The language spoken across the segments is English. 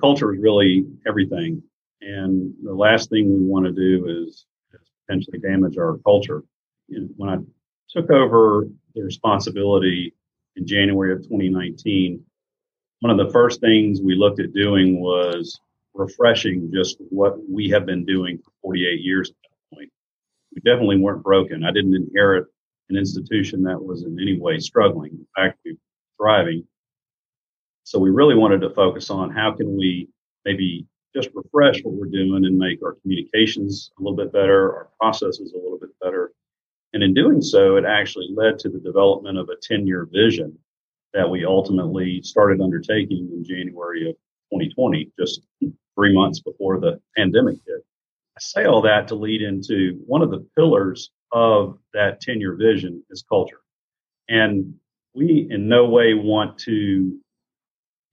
culture is really everything. And the last thing we want to do is, is potentially damage our culture. You know, when I took over the responsibility in January of 2019, one of the first things we looked at doing was refreshing just what we have been doing for 48 years at that point. We definitely weren't broken. I didn't inherit an institution that was in any way struggling. In fact, we were thriving. So we really wanted to focus on how can we maybe just refresh what we're doing and make our communications a little bit better, our processes a little bit better. And in doing so, it actually led to the development of a 10 year vision that we ultimately started undertaking in January of 2020, just three months before the pandemic hit. I say all that to lead into one of the pillars of that 10 year vision is culture. And we in no way want to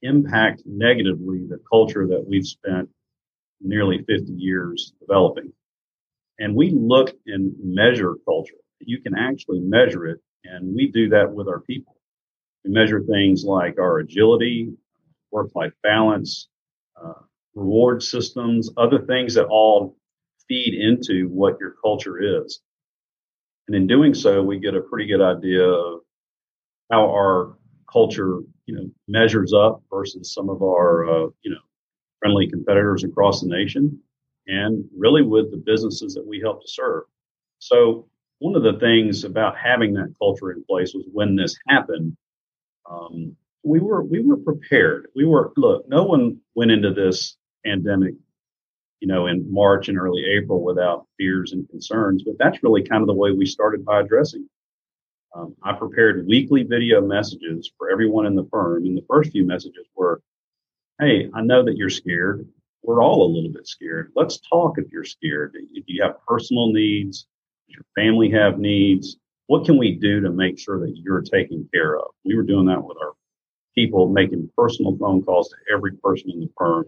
impact negatively the culture that we've spent nearly 50 years developing. And we look and measure culture. You can actually measure it, and we do that with our people. We measure things like our agility, work life balance, uh, reward systems, other things that all feed into what your culture is. And in doing so, we get a pretty good idea of how our culture, you know, measures up versus some of our, uh, you know, friendly competitors across the nation and really with the businesses that we help to serve. So one of the things about having that culture in place was when this happened, um, we were we were prepared. We were look. No one went into this pandemic, you know, in March and early April without fears and concerns. But that's really kind of the way we started by addressing. Um, I prepared weekly video messages for everyone in the firm, and the first few messages were, "Hey, I know that you're scared. We're all a little bit scared. Let's talk if you're scared. If you have personal needs, does your family have needs? What can we do to make sure that you're taken care of?" We were doing that with our people, making personal phone calls to every person in the firm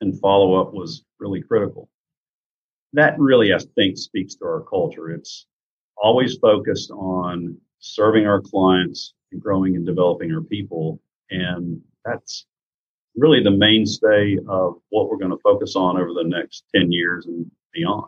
and follow up was really critical. That really, I think, speaks to our culture. It's always focused on serving our clients and growing and developing our people. And that's really the mainstay of what we're going to focus on over the next 10 years and beyond.